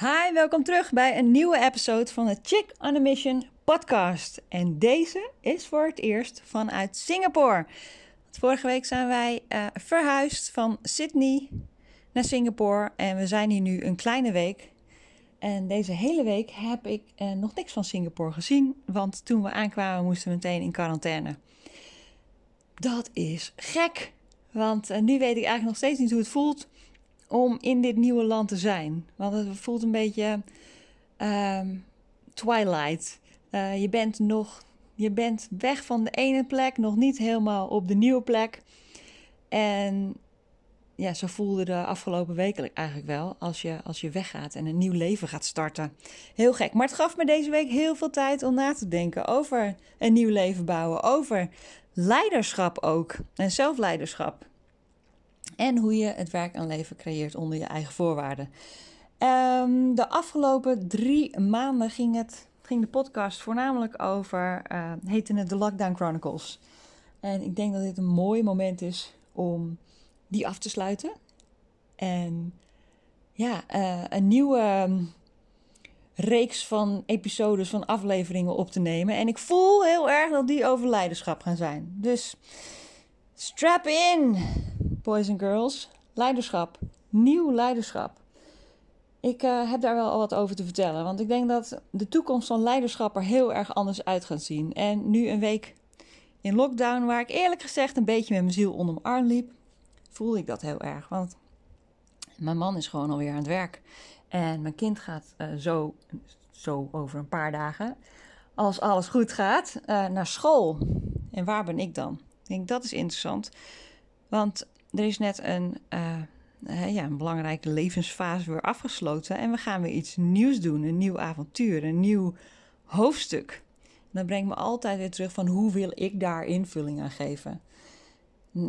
Hi, welkom terug bij een nieuwe episode van de Chick on a Mission podcast. En deze is voor het eerst vanuit Singapore. Vorige week zijn wij uh, verhuisd van Sydney naar Singapore en we zijn hier nu een kleine week. En deze hele week heb ik uh, nog niks van Singapore gezien, want toen we aankwamen moesten we meteen in quarantaine. Dat is gek, want uh, nu weet ik eigenlijk nog steeds niet hoe het voelt om in dit nieuwe land te zijn. Want het voelt een beetje uh, Twilight. Uh, je bent nog, je bent weg van de ene plek, nog niet helemaal op de nieuwe plek. En ja, zo voelde de afgelopen weken eigenlijk wel als je, als je weggaat en een nieuw leven gaat starten. Heel gek. Maar het gaf me deze week heel veel tijd om na te denken over een nieuw leven bouwen. Over leiderschap ook. En zelfleiderschap. En hoe je het werk en leven creëert onder je eigen voorwaarden. Um, de afgelopen drie maanden ging, het, ging de podcast voornamelijk over, uh, heette het de Lockdown Chronicles. En ik denk dat dit een mooi moment is om die af te sluiten. En ja, uh, een nieuwe um, reeks van episodes, van afleveringen op te nemen. En ik voel heel erg dat die over leiderschap gaan zijn. Dus strap in! Boys and girls. Leiderschap. Nieuw leiderschap. Ik uh, heb daar wel al wat over te vertellen. Want ik denk dat de toekomst van leiderschap er heel erg anders uit gaat zien. En nu een week in lockdown, waar ik eerlijk gezegd een beetje met mijn ziel onder mijn arm liep, voelde ik dat heel erg. Want mijn man is gewoon alweer aan het werk. En mijn kind gaat uh, zo, zo over een paar dagen, als alles goed gaat, uh, naar school. En waar ben ik dan? Ik denk dat is interessant. Want er is net een, uh, ja, een belangrijke levensfase weer afgesloten. En we gaan weer iets nieuws doen. Een nieuw avontuur, een nieuw hoofdstuk. En dat brengt me altijd weer terug van hoe wil ik daar invulling aan geven.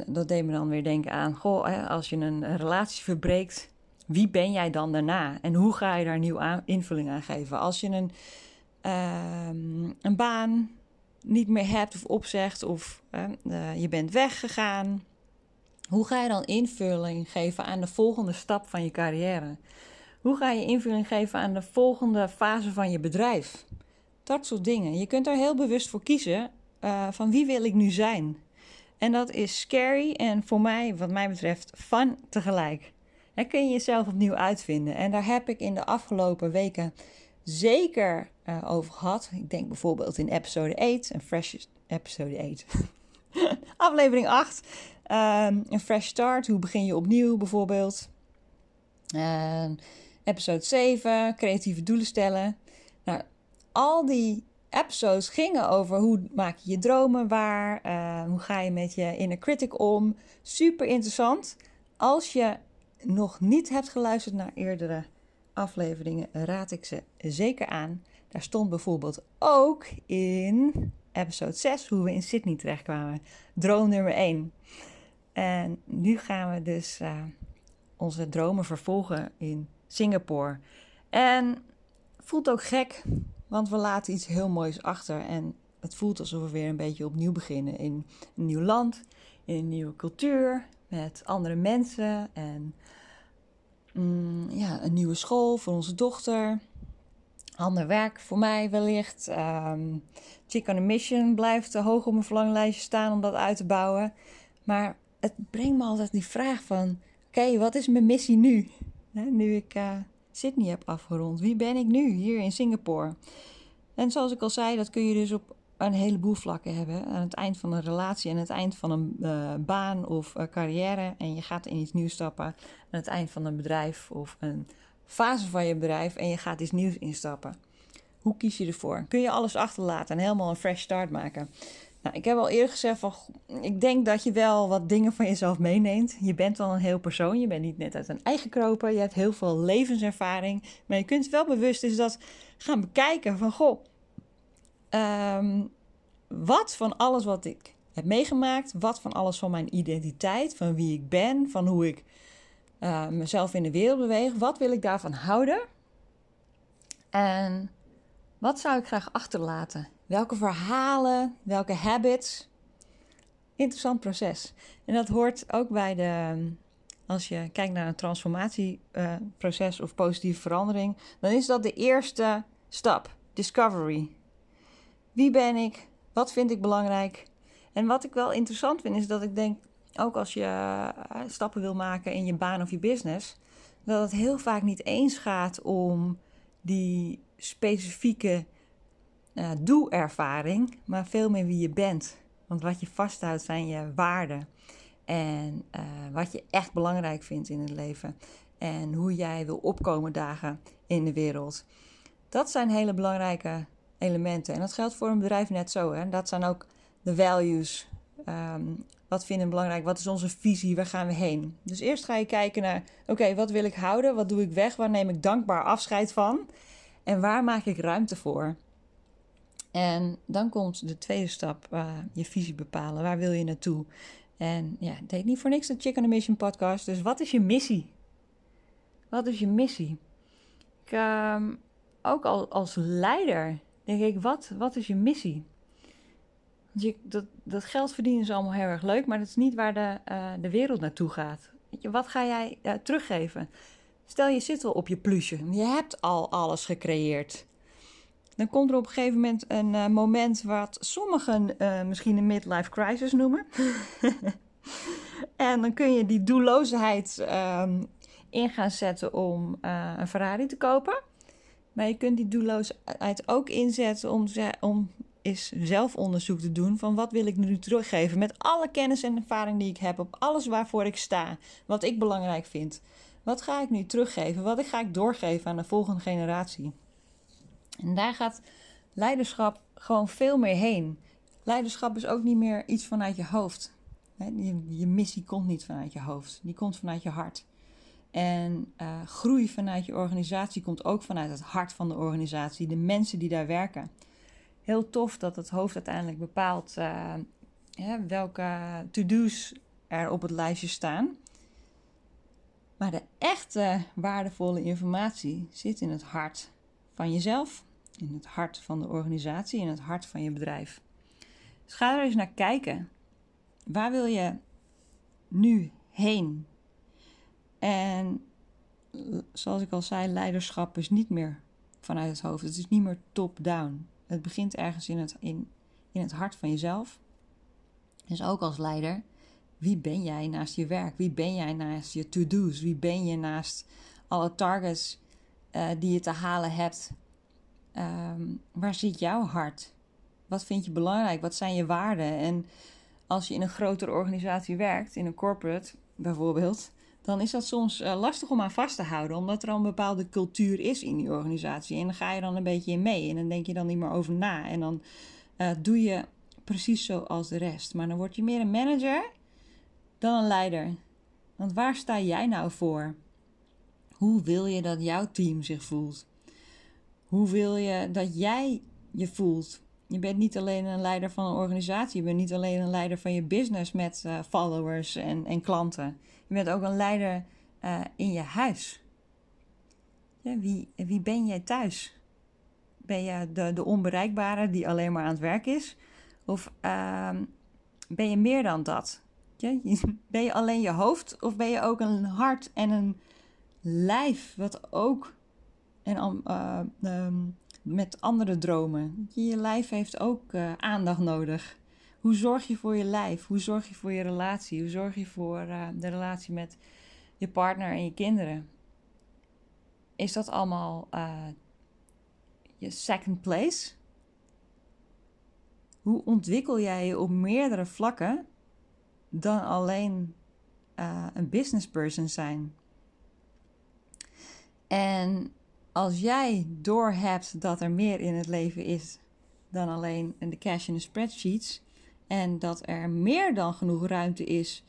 Dat deed me dan weer denken aan, goh, als je een relatie verbreekt, wie ben jij dan daarna? En hoe ga je daar nieuw aan, invulling aan geven? Als je een, uh, een baan niet meer hebt of opzegt of uh, je bent weggegaan hoe ga je dan invulling geven aan de volgende stap van je carrière? Hoe ga je invulling geven aan de volgende fase van je bedrijf? Dat soort dingen. Je kunt er heel bewust voor kiezen uh, van wie wil ik nu zijn. En dat is scary en voor mij, wat mij betreft, fun tegelijk. En kun je jezelf opnieuw uitvinden. En daar heb ik in de afgelopen weken zeker uh, over gehad. Ik denk bijvoorbeeld in episode 8, een fresh episode 8. Aflevering 8 Um, een fresh start, hoe begin je opnieuw bijvoorbeeld. Um, episode 7, creatieve doelen stellen. Nou, al die episodes gingen over hoe maak je je dromen waar, uh, hoe ga je met je inner critic om. Super interessant. Als je nog niet hebt geluisterd naar eerdere afleveringen, raad ik ze zeker aan. Daar stond bijvoorbeeld ook in episode 6 hoe we in Sydney terechtkwamen. Droom nummer 1. En nu gaan we dus uh, onze dromen vervolgen in Singapore. En voelt ook gek, want we laten iets heel moois achter. En het voelt alsof we weer een beetje opnieuw beginnen in een nieuw land, in een nieuwe cultuur, met andere mensen en mm, ja, een nieuwe school voor onze dochter. Ander werk voor mij wellicht. Um, Chick on a Mission blijft hoog op mijn verlanglijstje staan om dat uit te bouwen. Maar het brengt me altijd die vraag van... Oké, wat is mijn missie nu? nu ik uh, Sydney heb afgerond. Wie ben ik nu hier in Singapore? En zoals ik al zei, dat kun je dus op een heleboel vlakken hebben. Aan het eind van een relatie, aan het eind van een uh, baan of uh, carrière. En je gaat in iets nieuws stappen. Aan het eind van een bedrijf of een fase van je bedrijf. En je gaat iets nieuws instappen. Hoe kies je ervoor? Kun je alles achterlaten en helemaal een fresh start maken? Nou, ik heb al eerder gezegd van, ik denk dat je wel wat dingen van jezelf meeneemt. Je bent wel een heel persoon, je bent niet net uit een eigen kroper, je hebt heel veel levenservaring. Maar je kunt wel bewust is dat gaan bekijken van, goh, um, wat van alles wat ik heb meegemaakt, wat van alles van mijn identiteit, van wie ik ben, van hoe ik uh, mezelf in de wereld beweeg, wat wil ik daarvan houden? En wat zou ik graag achterlaten Welke verhalen, welke habits. Interessant proces. En dat hoort ook bij de als je kijkt naar een transformatieproces of positieve verandering, dan is dat de eerste stap: discovery. Wie ben ik? Wat vind ik belangrijk? En wat ik wel interessant vind, is dat ik denk, ook als je eh, stappen wil maken in je baan of je business, dat het heel vaak niet eens gaat om die specifieke uh, doelervaring, maar veel meer wie je bent. Want wat je vasthoudt zijn je waarden. En uh, wat je echt belangrijk vindt in het leven. En hoe jij wil opkomen dagen in de wereld. Dat zijn hele belangrijke elementen. En dat geldt voor een bedrijf net zo. Hè? Dat zijn ook de values. Um, wat vinden we belangrijk? Wat is onze visie? Waar gaan we heen? Dus eerst ga je kijken naar: oké, wat wil ik houden? Wat doe ik weg? Waar neem ik dankbaar afscheid van? En waar maak ik ruimte voor? En dan komt de tweede stap, uh, je visie bepalen. Waar wil je naartoe? En ja, het heet niet voor niks de Chicken on Mission podcast. Dus wat is je missie? Wat is je missie? Ik, um, ook al, als leider denk ik, wat, wat is je missie? Dat, dat geld verdienen is allemaal heel erg leuk, maar dat is niet waar de, uh, de wereld naartoe gaat. Wat ga jij uh, teruggeven? Stel je zit wel op je plusje, je hebt al alles gecreëerd. Dan komt er op een gegeven moment een uh, moment wat sommigen misschien een midlife crisis noemen. en dan kun je die doelloosheid um, in gaan zetten om een Ferrari te kopen. Maar je kunt die doelloosheid ook inzetten om, om is zelfonderzoek te doen van wat wil ik nu teruggeven met alle kennis en ervaring die ik heb op alles waarvoor ik sta, wat ik belangrijk vind. Wat ga ik nu teruggeven? Wat ga ik doorgeven aan de volgende generatie? En daar gaat leiderschap gewoon veel meer heen. Leiderschap is ook niet meer iets vanuit je hoofd. Je, je missie komt niet vanuit je hoofd, die komt vanuit je hart. En uh, groei vanuit je organisatie komt ook vanuit het hart van de organisatie, de mensen die daar werken. Heel tof dat het hoofd uiteindelijk bepaalt ja, welke to-do's er op het lijstje staan. Maar de echte waardevolle informatie zit in het hart van jezelf, in het hart van de organisatie, in het hart van je bedrijf. Dus ga er eens naar kijken. Waar wil je nu heen? En zoals ik al zei, leiderschap is niet meer vanuit het hoofd. Het is niet meer top-down. Het begint ergens in het, in, in het hart van jezelf. Dus ook als leider, wie ben jij naast je werk? Wie ben jij naast je to-do's? Wie ben je naast alle targets uh, die je te halen hebt? Um, waar zit jouw hart? Wat vind je belangrijk? Wat zijn je waarden? En als je in een grotere organisatie werkt, in een corporate bijvoorbeeld, dan is dat soms uh, lastig om aan vast te houden, omdat er al een bepaalde cultuur is in die organisatie. En dan ga je dan een beetje in mee en dan denk je dan niet meer over na. En dan uh, doe je precies zoals de rest. Maar dan word je meer een manager dan een leider. Want waar sta jij nou voor? Hoe wil je dat jouw team zich voelt? Hoe wil je dat jij je voelt? Je bent niet alleen een leider van een organisatie, je bent niet alleen een leider van je business met uh, followers en, en klanten. Je bent ook een leider uh, in je huis. Ja, wie, wie ben jij thuis? Ben je de, de onbereikbare die alleen maar aan het werk is? Of uh, ben je meer dan dat? Ben je alleen je hoofd of ben je ook een hart en een lijf wat ook en, um, met andere dromen? Je lijf heeft ook uh, aandacht nodig. Hoe zorg je voor je lijf? Hoe zorg je voor je relatie? Hoe zorg je voor uh, de relatie met je partner en je kinderen? Is dat allemaal uh, je second place? Hoe ontwikkel jij je op meerdere vlakken dan alleen een business person zijn? En als jij doorhebt dat er meer in het leven is dan alleen de cash in de spreadsheets, en dat er meer dan genoeg ruimte is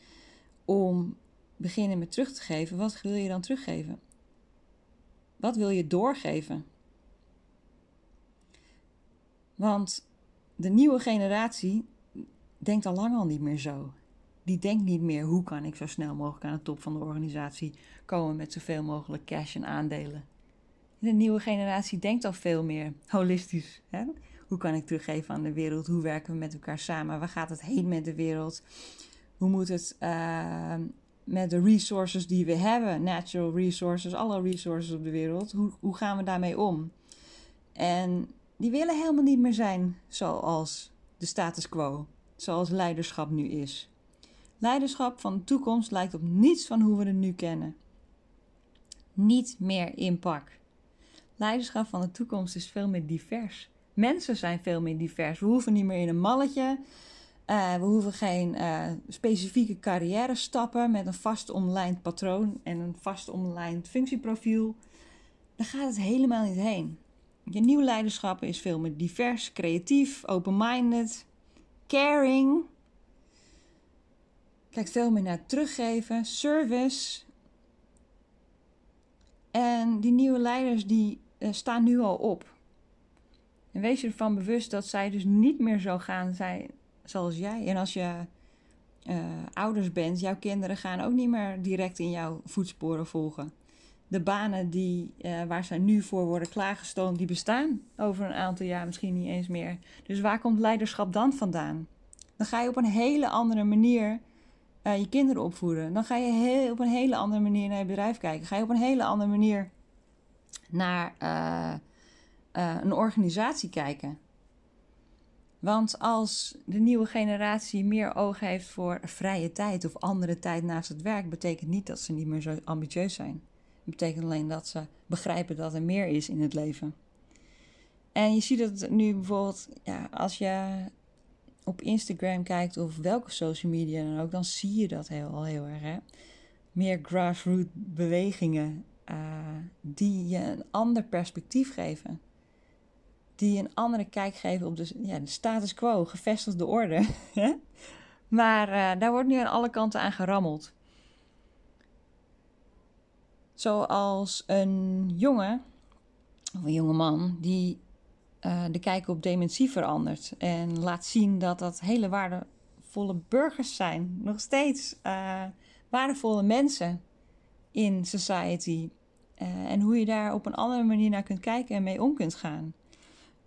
om beginnen met terug te geven, wat wil je dan teruggeven? Wat wil je doorgeven? Want de nieuwe generatie denkt al lang al niet meer zo. Die denkt niet meer hoe kan ik zo snel mogelijk aan de top van de organisatie komen met zoveel mogelijk cash en aandelen. De nieuwe generatie denkt al veel meer holistisch. Hè? Hoe kan ik teruggeven aan de wereld? Hoe werken we met elkaar samen? Waar gaat het heen met de wereld? Hoe moet het uh, met de resources die we hebben, natural resources, alle resources op de wereld, hoe, hoe gaan we daarmee om? En die willen helemaal niet meer zijn zoals de status quo, zoals leiderschap nu is. Leiderschap van de toekomst lijkt op niets van hoe we het nu kennen. Niet meer inpak. Leiderschap van de toekomst is veel meer divers. Mensen zijn veel meer divers. We hoeven niet meer in een malletje. Uh, we hoeven geen uh, specifieke carrière stappen met een vast omlijnd patroon en een vast omlijnd functieprofiel. Daar gaat het helemaal niet heen. Je nieuw leiderschap is veel meer divers, creatief, open-minded, caring. Kijkt veel meer naar teruggeven, service. En die nieuwe leiders die uh, staan nu al op. En wees je ervan bewust dat zij dus niet meer zo gaan zijn zoals jij. En als je uh, ouders bent, jouw kinderen gaan ook niet meer direct in jouw voetsporen volgen. De banen die, uh, waar zij nu voor worden klaargestoomd, die bestaan over een aantal jaar misschien niet eens meer. Dus waar komt leiderschap dan vandaan? Dan ga je op een hele andere manier je kinderen opvoeden. Dan ga je heel, op een hele andere manier naar je bedrijf kijken. Ga je op een hele andere manier naar een organisatie kijken. Want als de nieuwe generatie meer oog heeft voor vrije tijd of andere tijd naast het werk, betekent niet dat ze niet meer zo ambitieus zijn. Het betekent alleen dat ze begrijpen dat er meer is in het leven. En je ziet het nu bijvoorbeeld, ja, als je op Instagram kijkt of welke social media dan ook, dan zie je dat heel, heel erg. Hè? Meer grassroots bewegingen uh, die je een ander perspectief geven die een andere kijk geven op de, ja, de status quo, gevestigde orde. maar uh, daar wordt nu aan alle kanten aan gerammeld. Zoals een jongen, of een jonge man, die uh, de kijk op dementie verandert. En laat zien dat dat hele waardevolle burgers zijn. Nog steeds uh, waardevolle mensen in society. En hoe je daar op een andere manier naar kunt kijken en mee om kunt gaan.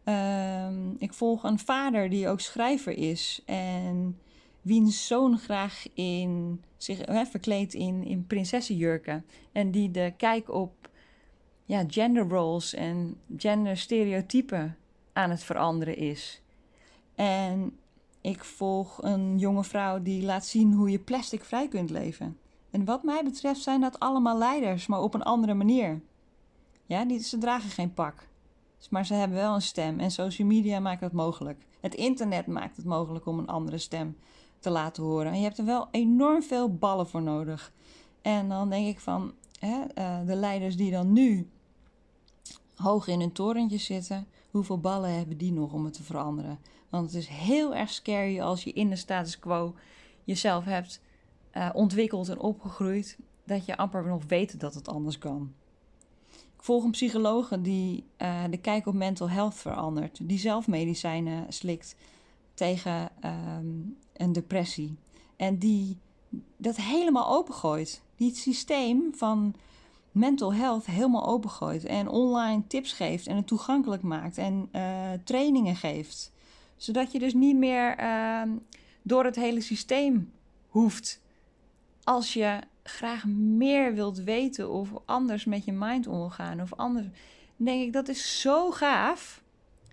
Ehm, ik volg een vader die ook schrijver is en wiens zoon graag in, zich hè, verkleedt in, in prinsessenjurken. En die de kijk op ja, gender roles en gender stereotypen aan het veranderen is. En ik volg een jonge vrouw die laat zien hoe je plastic vrij kunt leven. En wat mij betreft zijn dat allemaal leiders, maar op een andere manier. Ja, die, ze dragen geen pak. Maar ze hebben wel een stem en social media maakt het mogelijk. Het internet maakt het mogelijk om een andere stem te laten horen. En je hebt er wel enorm veel ballen voor nodig. En dan denk ik van hè, uh, de leiders die dan nu hoog in hun torentje zitten, hoeveel ballen hebben die nog om het te veranderen? Want het is heel erg scary als je in de status quo jezelf hebt uh, ontwikkeld en opgegroeid, dat je amper nog weet dat het anders kan volg een psycholoog die uh, de kijk op mental health verandert. Die zelf medicijnen slikt tegen um, een depressie. En die dat helemaal opengooit. Die het systeem van mental health helemaal opengooit. En online tips geeft en het toegankelijk maakt. En uh, trainingen geeft. Zodat je dus niet meer uh, door het hele systeem hoeft. Als je graag meer wilt weten of anders met je mind omgaan of anders, denk ik dat is zo gaaf.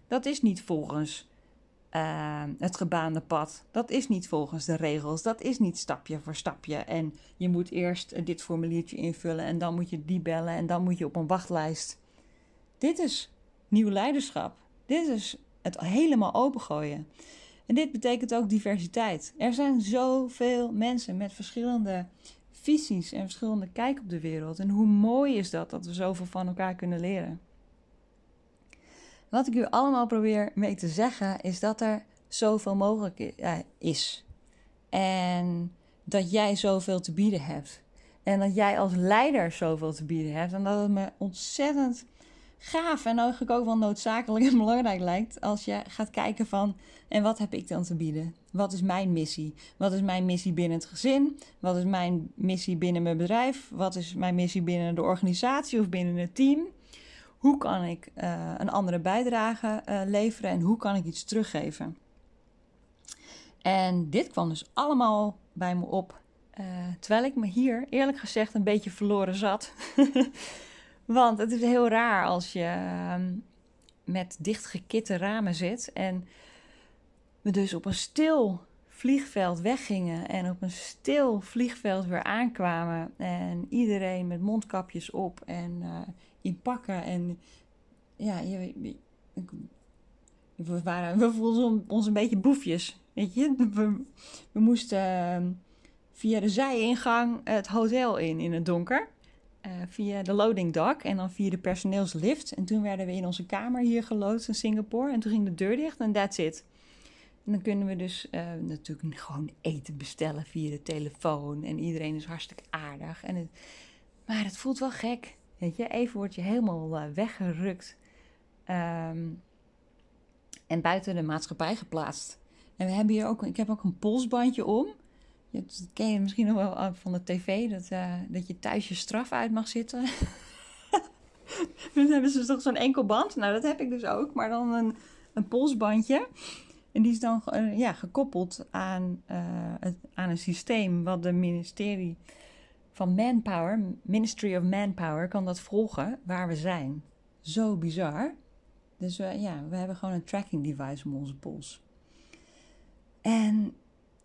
Dat is niet volgens uh, het gebaande pad. Dat is niet volgens de regels. Dat is niet stapje voor stapje. En je moet eerst dit formuliertje invullen en dan moet je die bellen en dan moet je op een wachtlijst. Dit is nieuw leiderschap. Dit is het helemaal opengooien. En dit betekent ook diversiteit. Er zijn zoveel mensen met verschillende visies en verschillende kijk op de wereld. En hoe mooi is dat dat we zoveel van elkaar kunnen leren. Wat ik u allemaal probeer mee te zeggen is dat er zoveel mogelijk is. En dat jij zoveel te bieden hebt. En dat jij als leider zoveel te bieden hebt. En dat het me ontzettend gaaf en eigenlijk ook wel noodzakelijk en belangrijk lijkt als je gaat kijken van en wat heb ik dan te bieden? Wat is mijn missie? Wat is mijn missie binnen het gezin? Wat is mijn missie binnen mijn bedrijf? Wat is mijn missie binnen de organisatie of binnen het team? Hoe kan ik uh, een andere bijdrage uh, leveren en hoe kan ik iets teruggeven? En dit kwam dus allemaal bij me op Uh, terwijl ik me hier eerlijk gezegd een beetje verloren zat. Want het is heel raar als je uh, met dichtgekitte ramen zit en we dus op een stil vliegveld weggingen en op een stil vliegveld weer aankwamen. En iedereen met mondkapjes op en uh, in pakken. En ja, je, we, waren, we voelden ons een beetje boefjes. Weet je, we, we moesten ehm, via de zijingang het hotel in in het donker. Uh, via de loading dock en dan via de personeelslift. En toen werden we in onze kamer hier geloodst in Singapore. En toen ging de deur dicht en that's it. En dan kunnen we dus uh, natuurlijk gewoon eten bestellen via de telefoon. En iedereen is hartstikke aardig. En maar het voelt wel gek. Weet je, even word je helemaal uh, weggerukt. Um, en buiten de maatschappij geplaatst. En we hebben hier ook, ik heb ook een polsbandje om. Dat ken je misschien nog wel van de tv, dat, uh, dat je thuis je straf uit mag zitten. dan hebben ze toch zo'n enkel band. Nou, dat heb ik dus ook, maar dan een, een polsbandje. En die is dan uh, ja, gekoppeld aan, aan een systeem wat de ministerie van Manpower, Ministry of Manpower, kan dat volgen waar we zijn. Zo bizar. Dus ja, we hebben gewoon een tracking device om onze pols. En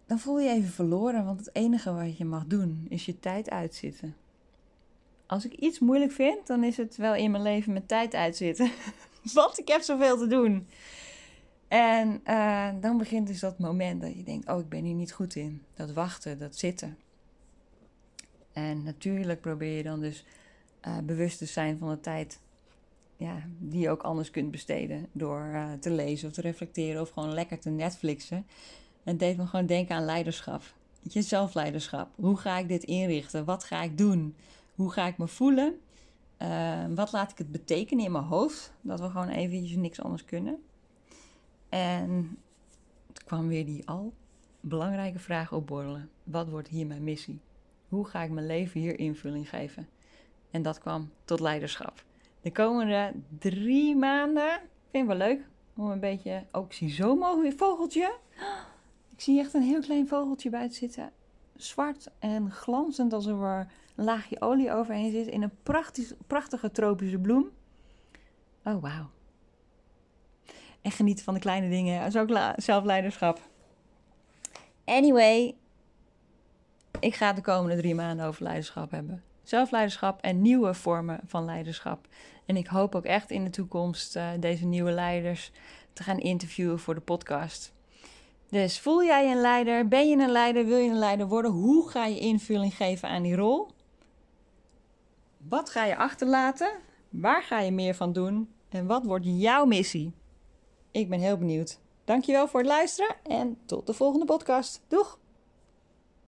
dan voel je je even verloren, want het enige wat je mag doen is je tijd uitzitten. Als ik iets moeilijk vind, dan is het wel in mijn leven met tijd uitzitten. want ik heb zoveel te doen. En uh, dan begint dus dat moment dat je denkt: Oh, ik ben hier niet goed in. Dat wachten, dat zitten. En natuurlijk probeer je dan dus uh, bewust te zijn van de tijd ja, die je ook anders kunt besteden. Door uh, te lezen of te reflecteren of gewoon lekker te Netflixen. Het deed me gewoon denken aan leiderschap. Je zelfleiderschap. Hoe ga ik dit inrichten? Wat ga ik doen? Hoe ga ik me voelen? Uh, wat laat ik het betekenen in mijn hoofd? Dat we gewoon eventjes niks anders kunnen. En toen kwam weer die al belangrijke vraag opborrelen. Wat wordt hier mijn missie? Hoe ga ik mijn leven hier invulling geven? En dat kwam tot leiderschap de komende drie maanden. Vind ik wel leuk. Om een beetje. Ook zie zo mooi vogeltje. Ik zie echt een heel klein vogeltje buiten zitten. Zwart en glanzend als er een laagje olie overheen zit. In een prachtig, prachtige tropische bloem. Oh, wauw. En genieten van de kleine dingen. Dat is ook zelfleiderschap. Anyway, ik ga de komende drie maanden over leiderschap hebben. Zelfleiderschap en nieuwe vormen van leiderschap. En ik hoop ook echt in de toekomst uh, deze nieuwe leiders te gaan interviewen voor de podcast. Dus voel jij een leider? Ben je een leider? Wil je een leider worden? Hoe ga je invulling geven aan die rol? Wat ga je achterlaten? Waar ga je meer van doen? En wat wordt jouw missie? Ik ben heel benieuwd. Dankjewel voor het luisteren en tot de volgende podcast. Doeg!